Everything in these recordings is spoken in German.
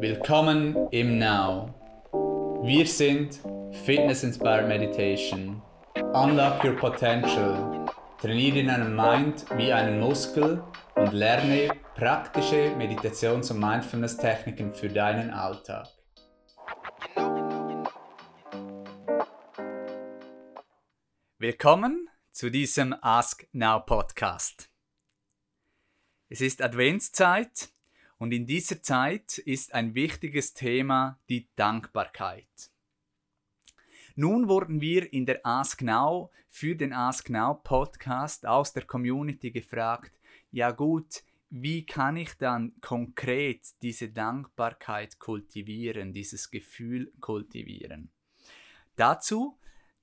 Willkommen im Now. Wir sind Fitness Inspired Meditation. Unlock your potential. Trainiere deinen Mind wie einen Muskel und lerne praktische Meditations- und Mindfulness-Techniken für deinen Alltag. Willkommen zu diesem Ask Now Podcast. Es ist Adventszeit und in dieser Zeit ist ein wichtiges Thema die Dankbarkeit. Nun wurden wir in der Ask Now für den Ask Now Podcast aus der Community gefragt, ja gut, wie kann ich dann konkret diese Dankbarkeit kultivieren, dieses Gefühl kultivieren? Dazu,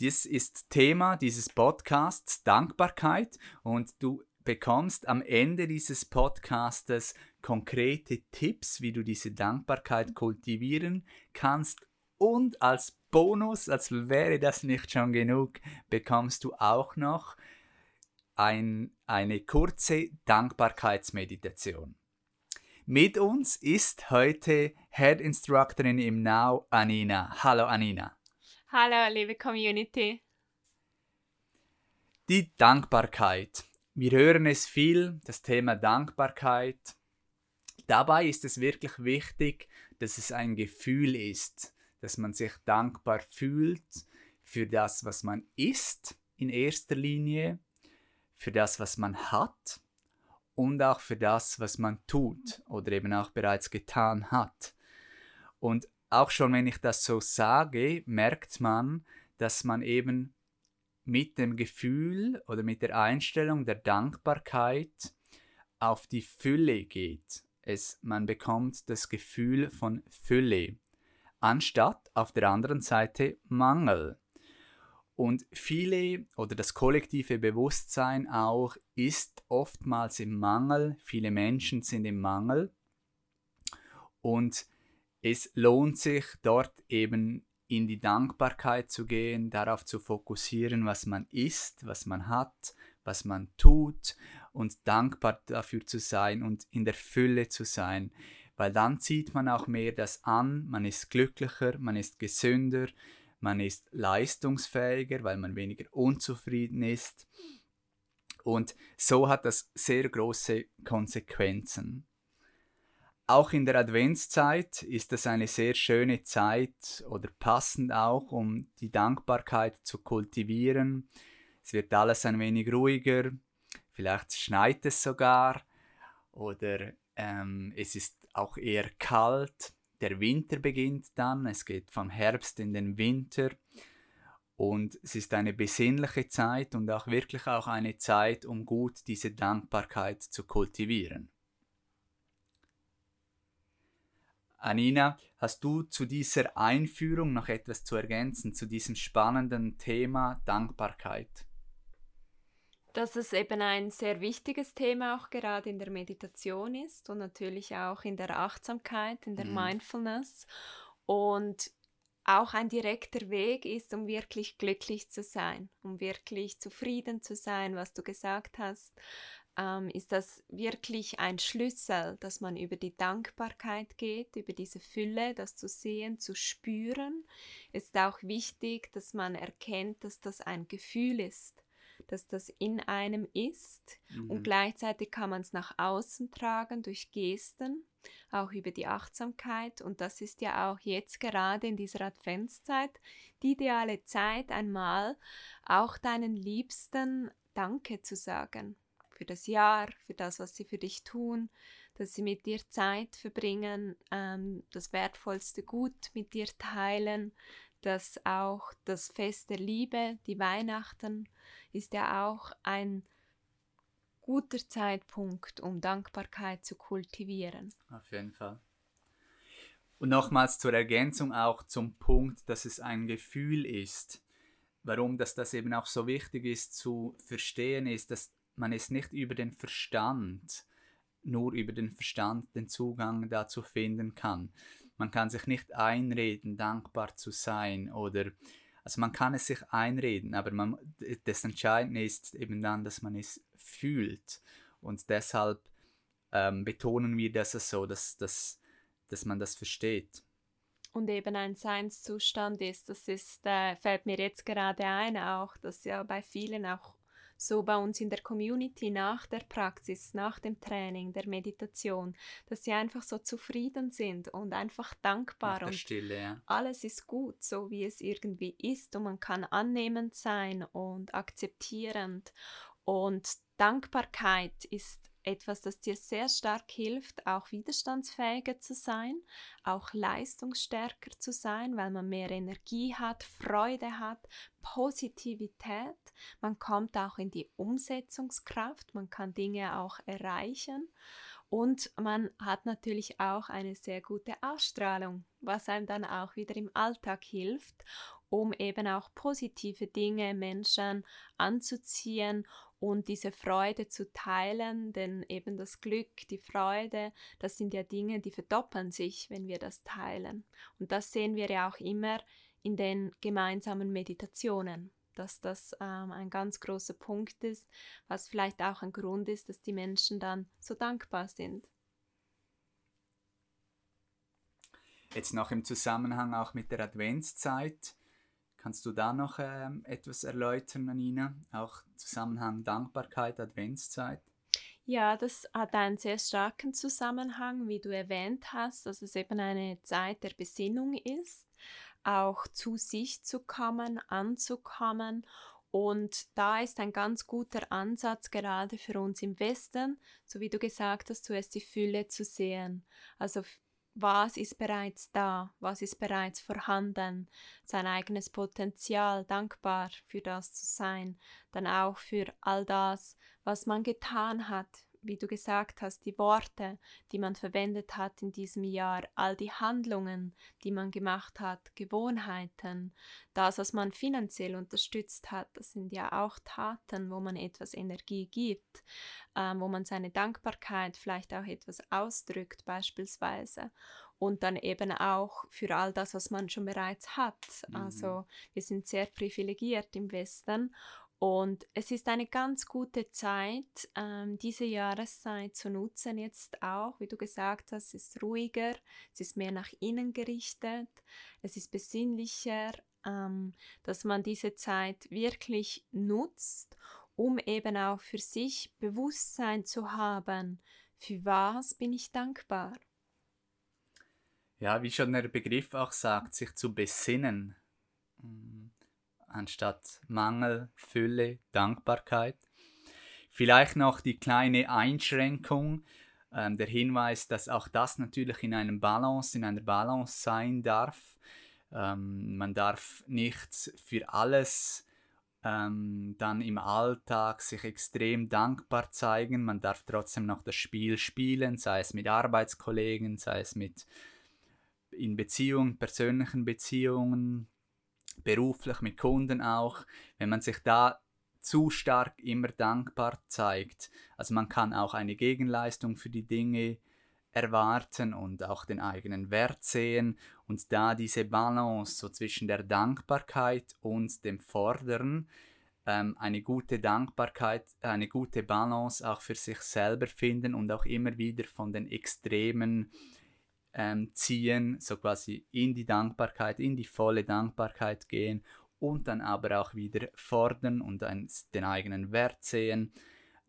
das ist Thema dieses Podcasts Dankbarkeit und du bekommst am Ende dieses Podcastes konkrete Tipps, wie du diese Dankbarkeit kultivieren kannst. Und als Bonus, als wäre das nicht schon genug, bekommst du auch noch ein, eine kurze Dankbarkeitsmeditation. Mit uns ist heute Head Instructorin im Now, Anina. Hallo Anina. Hallo, liebe Community. Die Dankbarkeit. Wir hören es viel, das Thema Dankbarkeit. Dabei ist es wirklich wichtig, dass es ein Gefühl ist, dass man sich dankbar fühlt für das, was man ist in erster Linie, für das, was man hat und auch für das, was man tut oder eben auch bereits getan hat. Und auch schon wenn ich das so sage, merkt man, dass man eben mit dem Gefühl oder mit der Einstellung der Dankbarkeit auf die Fülle geht. Es, man bekommt das Gefühl von Fülle, anstatt auf der anderen Seite Mangel. Und viele oder das kollektive Bewusstsein auch ist oftmals im Mangel. Viele Menschen sind im Mangel. Und es lohnt sich dort eben in die Dankbarkeit zu gehen, darauf zu fokussieren, was man ist, was man hat, was man tut und dankbar dafür zu sein und in der Fülle zu sein, weil dann zieht man auch mehr das an, man ist glücklicher, man ist gesünder, man ist leistungsfähiger, weil man weniger unzufrieden ist. Und so hat das sehr große Konsequenzen. Auch in der Adventszeit ist es eine sehr schöne Zeit oder passend auch, um die Dankbarkeit zu kultivieren. Es wird alles ein wenig ruhiger, vielleicht schneit es sogar oder ähm, es ist auch eher kalt. Der Winter beginnt dann, es geht vom Herbst in den Winter und es ist eine besinnliche Zeit und auch wirklich auch eine Zeit, um gut diese Dankbarkeit zu kultivieren. Anina, hast du zu dieser Einführung noch etwas zu ergänzen, zu diesem spannenden Thema Dankbarkeit? Dass es eben ein sehr wichtiges Thema auch gerade in der Meditation ist und natürlich auch in der Achtsamkeit, in der mhm. Mindfulness und auch ein direkter Weg ist, um wirklich glücklich zu sein, um wirklich zufrieden zu sein, was du gesagt hast, ähm, ist das wirklich ein Schlüssel, dass man über die Dankbarkeit geht, über diese Fülle, das zu sehen, zu spüren. Es ist auch wichtig, dass man erkennt, dass das ein Gefühl ist, dass das in einem ist mhm. und gleichzeitig kann man es nach außen tragen durch Gesten, auch über die Achtsamkeit und das ist ja auch jetzt gerade in dieser Adventszeit die ideale Zeit einmal auch deinen Liebsten Danke zu sagen für das Jahr, für das, was sie für dich tun, dass sie mit dir Zeit verbringen, ähm, das wertvollste Gut mit dir teilen, dass auch das Fest der Liebe, die Weihnachten, ist ja auch ein guter Zeitpunkt, um Dankbarkeit zu kultivieren. Auf jeden Fall. Und nochmals zur Ergänzung auch zum Punkt, dass es ein Gefühl ist. Warum dass das eben auch so wichtig ist zu verstehen, ist, dass man ist nicht über den Verstand, nur über den Verstand den Zugang dazu finden kann. Man kann sich nicht einreden, dankbar zu sein oder also man kann es sich einreden, aber man, das Entscheidende ist eben dann, dass man es fühlt. Und deshalb ähm, betonen wir das so, dass, dass, dass man das versteht. Und eben ein Seinszustand ist, das ist, äh, fällt mir jetzt gerade ein, auch, dass ja bei vielen auch so bei uns in der Community nach der Praxis, nach dem Training, der Meditation, dass sie einfach so zufrieden sind und einfach dankbar und Stille, ja. alles ist gut, so wie es irgendwie ist und man kann annehmend sein und akzeptierend und Dankbarkeit ist etwas, das dir sehr stark hilft, auch widerstandsfähiger zu sein, auch leistungsstärker zu sein, weil man mehr Energie hat, Freude hat, Positivität. Man kommt auch in die Umsetzungskraft, man kann Dinge auch erreichen und man hat natürlich auch eine sehr gute Ausstrahlung, was einem dann auch wieder im Alltag hilft, um eben auch positive Dinge, Menschen anzuziehen und diese Freude zu teilen, denn eben das Glück, die Freude, das sind ja Dinge, die verdoppeln sich, wenn wir das teilen. Und das sehen wir ja auch immer in den gemeinsamen Meditationen, dass das ähm, ein ganz großer Punkt ist, was vielleicht auch ein Grund ist, dass die Menschen dann so dankbar sind. Jetzt noch im Zusammenhang auch mit der Adventszeit Kannst du da noch ähm, etwas erläutern, Anina? Auch Zusammenhang Dankbarkeit, Adventszeit? Ja, das hat einen sehr starken Zusammenhang, wie du erwähnt hast, dass es eben eine Zeit der Besinnung ist, auch zu sich zu kommen, anzukommen. Und da ist ein ganz guter Ansatz gerade für uns im Westen, so wie du gesagt hast, zuerst die Fülle zu sehen. Also was ist bereits da, was ist bereits vorhanden, sein eigenes Potenzial, dankbar für das zu sein, dann auch für all das, was man getan hat, wie du gesagt hast, die Worte, die man verwendet hat in diesem Jahr, all die Handlungen, die man gemacht hat, Gewohnheiten, das, was man finanziell unterstützt hat, das sind ja auch Taten, wo man etwas Energie gibt, ähm, wo man seine Dankbarkeit vielleicht auch etwas ausdrückt beispielsweise und dann eben auch für all das, was man schon bereits hat. Mhm. Also wir sind sehr privilegiert im Westen und es ist eine ganz gute Zeit, ähm, diese Jahreszeit zu nutzen jetzt auch, wie du gesagt hast, es ist ruhiger, es ist mehr nach innen gerichtet, es ist besinnlicher, ähm, dass man diese Zeit wirklich nutzt, um eben auch für sich Bewusstsein zu haben, für was bin ich dankbar. Ja, wie schon der Begriff auch sagt, sich zu besinnen. Mhm anstatt Mangel, Fülle, Dankbarkeit. Vielleicht noch die kleine Einschränkung, ähm, der Hinweis, dass auch das natürlich in einem Balance, in einer Balance sein darf. Ähm, man darf nicht für alles ähm, dann im Alltag sich extrem dankbar zeigen. Man darf trotzdem noch das Spiel spielen, sei es mit Arbeitskollegen, sei es mit in Beziehungen, persönlichen Beziehungen, beruflich mit Kunden auch, wenn man sich da zu stark immer dankbar zeigt. Also man kann auch eine Gegenleistung für die Dinge erwarten und auch den eigenen Wert sehen und da diese Balance so zwischen der Dankbarkeit und dem Fordern, ähm, eine gute Dankbarkeit, eine gute Balance auch für sich selber finden und auch immer wieder von den Extremen ähm, ziehen, so quasi in die Dankbarkeit, in die volle Dankbarkeit gehen und dann aber auch wieder fordern und ein, den eigenen Wert sehen.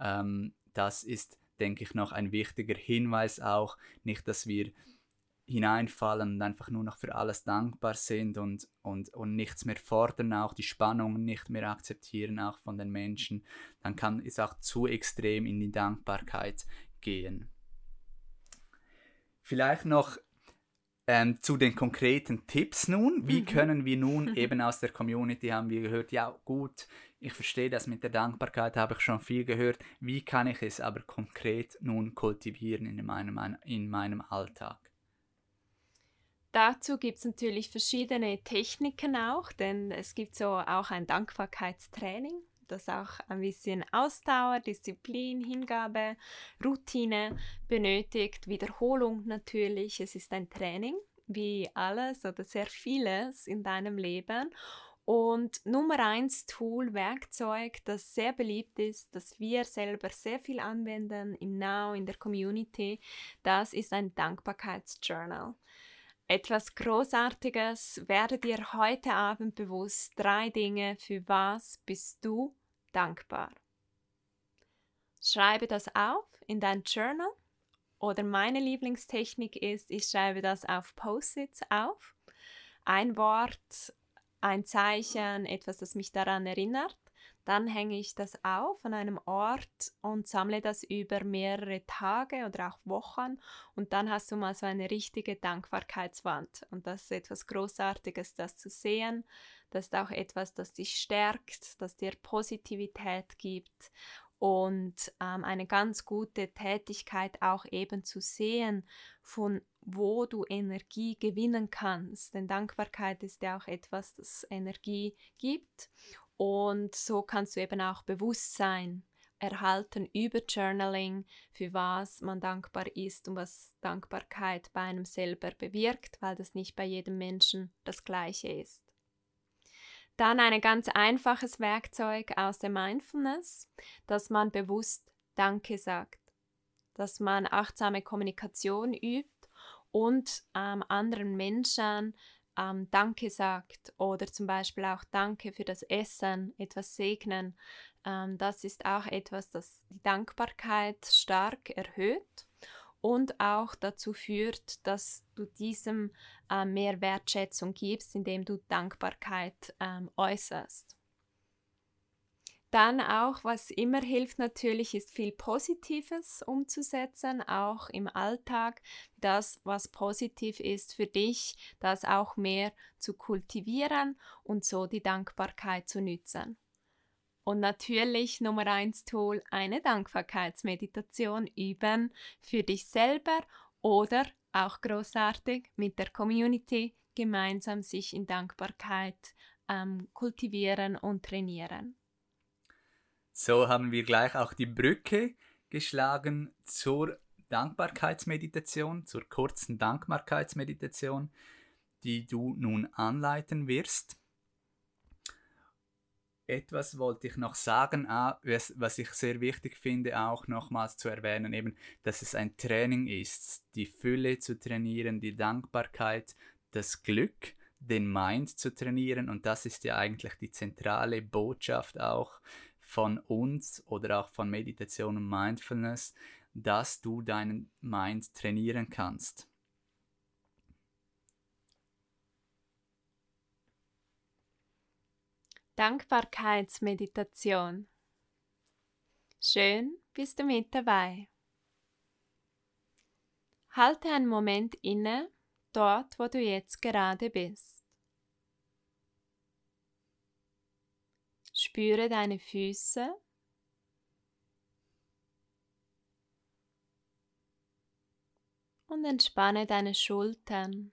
Ähm, das ist, denke ich, noch ein wichtiger Hinweis auch, nicht, dass wir hineinfallen und einfach nur noch für alles dankbar sind und, und, und nichts mehr fordern, auch die Spannungen nicht mehr akzeptieren, auch von den Menschen, dann kann es auch zu extrem in die Dankbarkeit gehen. Vielleicht noch ähm, zu den konkreten Tipps nun. Wie mhm. können wir nun eben aus der Community, haben wir gehört, ja gut, ich verstehe das mit der Dankbarkeit, habe ich schon viel gehört. Wie kann ich es aber konkret nun kultivieren in meinem, in meinem Alltag? Dazu gibt es natürlich verschiedene Techniken auch, denn es gibt so auch ein Dankbarkeitstraining das auch ein bisschen Ausdauer, Disziplin, Hingabe, Routine benötigt, Wiederholung natürlich. Es ist ein Training, wie alles oder sehr vieles in deinem Leben. Und Nummer eins Tool, Werkzeug, das sehr beliebt ist, das wir selber sehr viel anwenden im Now, in der Community, das ist ein Dankbarkeitsjournal. Etwas Großartiges, werde dir heute Abend bewusst, drei Dinge, für was bist du dankbar. Schreibe das auf in dein Journal oder meine Lieblingstechnik ist, ich schreibe das auf Post-its auf. Ein Wort, ein Zeichen, etwas, das mich daran erinnert. Dann hänge ich das auf an einem Ort und sammle das über mehrere Tage oder auch Wochen und dann hast du mal so eine richtige Dankbarkeitswand. Und das ist etwas Großartiges, das zu sehen. Das ist auch etwas, das dich stärkt, das dir Positivität gibt und ähm, eine ganz gute Tätigkeit auch eben zu sehen, von wo du Energie gewinnen kannst. Denn Dankbarkeit ist ja auch etwas, das Energie gibt. Und so kannst du eben auch Bewusstsein erhalten über Journaling, für was man dankbar ist und was Dankbarkeit bei einem selber bewirkt, weil das nicht bei jedem Menschen das gleiche ist. Dann ein ganz einfaches Werkzeug aus der Mindfulness, dass man bewusst Danke sagt, dass man achtsame Kommunikation übt und ähm, anderen Menschen ähm, Danke sagt oder zum Beispiel auch Danke für das Essen, etwas segnen. Ähm, das ist auch etwas, das die Dankbarkeit stark erhöht und auch dazu führt, dass du diesem äh, mehr Wertschätzung gibst, indem du Dankbarkeit ähm, äußerst. Dann auch, was immer hilft natürlich, ist viel Positives umzusetzen, auch im Alltag. Das, was positiv ist für dich, das auch mehr zu kultivieren und so die Dankbarkeit zu nützen. Und natürlich Nummer eins Tool, eine Dankbarkeitsmeditation üben für dich selber oder auch großartig mit der Community gemeinsam sich in Dankbarkeit ähm, kultivieren und trainieren. So haben wir gleich auch die Brücke geschlagen zur Dankbarkeitsmeditation, zur kurzen Dankbarkeitsmeditation, die du nun anleiten wirst etwas wollte ich noch sagen, was ich sehr wichtig finde, auch nochmals zu erwähnen, eben, dass es ein Training ist, die Fülle zu trainieren, die Dankbarkeit, das Glück, den Mind zu trainieren und das ist ja eigentlich die zentrale Botschaft auch von uns oder auch von Meditation und Mindfulness, dass du deinen Mind trainieren kannst. Dankbarkeitsmeditation. Schön, bist du mit dabei. Halte einen Moment inne, dort, wo du jetzt gerade bist. Spüre deine Füße. Und entspanne deine Schultern.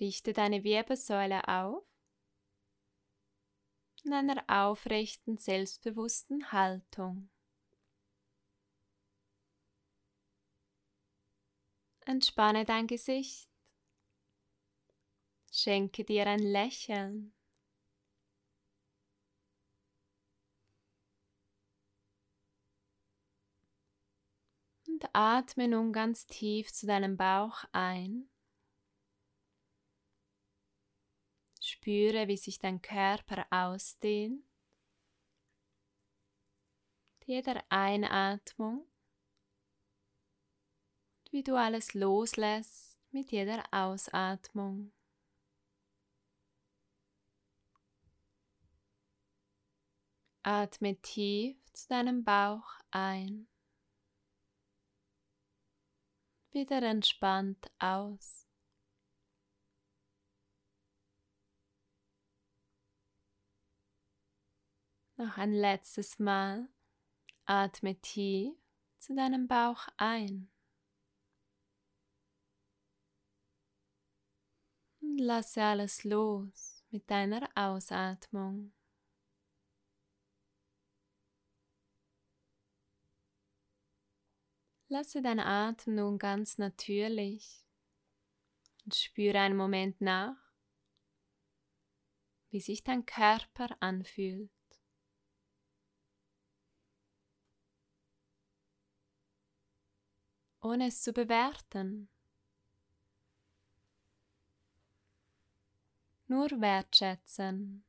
Richte deine Wirbelsäule auf in einer aufrechten, selbstbewussten Haltung. Entspanne dein Gesicht. Schenke dir ein Lächeln. Und atme nun ganz tief zu deinem Bauch ein. Spüre, wie sich dein Körper ausdehnt. Jeder Einatmung wie du alles loslässt mit jeder Ausatmung. Atme tief zu deinem Bauch ein. Wieder entspannt aus. Noch ein letztes Mal. Atme tief zu deinem Bauch ein. Und lasse alles los mit deiner Ausatmung. Lasse deinen Atem nun ganz natürlich und spüre einen Moment nach, wie sich dein Körper anfühlt. Ohne es zu bewerten. Nur wertschätzen.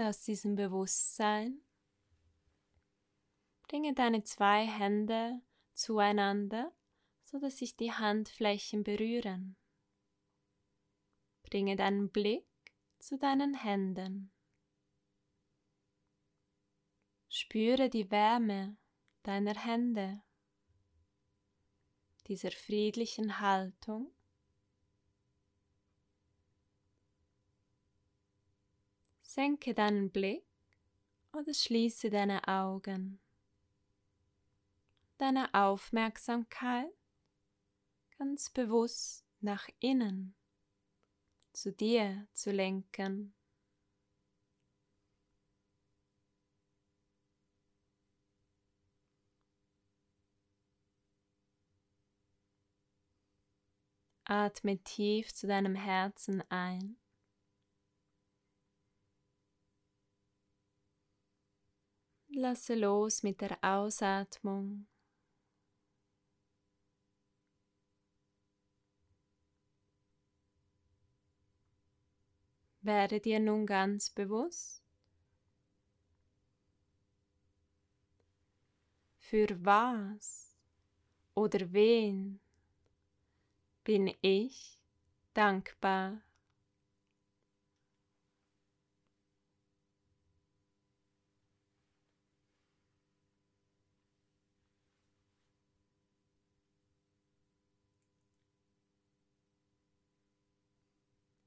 aus diesem Bewusstsein bringe deine zwei Hände zueinander, so dass sich die Handflächen berühren. Bringe deinen Blick zu deinen Händen. Spüre die Wärme deiner Hände, dieser friedlichen Haltung Senke deinen Blick oder schließe deine Augen. Deine Aufmerksamkeit ganz bewusst nach innen zu dir zu lenken. Atme tief zu deinem Herzen ein. Lasse los mit der Ausatmung. Werde dir nun ganz bewusst, für was oder wen bin ich dankbar.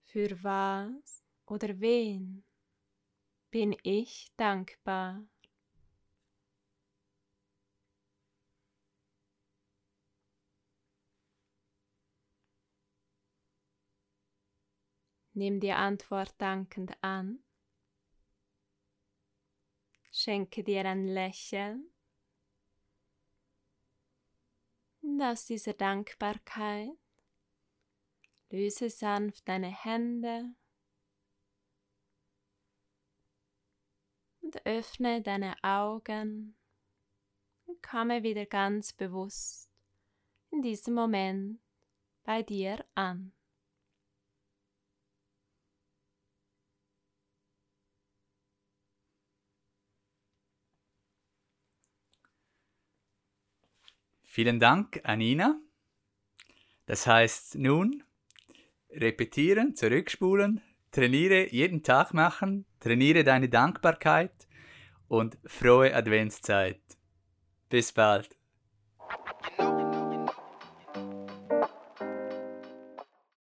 Für was oder wen bin ich dankbar? Nimm die Antwort dankend an. Schenke dir ein Lächeln. Und aus dieser Dankbarkeit Löse sanft deine Hände und öffne deine Augen und komme wieder ganz bewusst in diesem Moment bei dir an. Vielen Dank, Anina. Das heißt nun, repetieren, zurückspulen, trainiere jeden Tag machen, trainiere deine Dankbarkeit und frohe Adventszeit. Bis bald.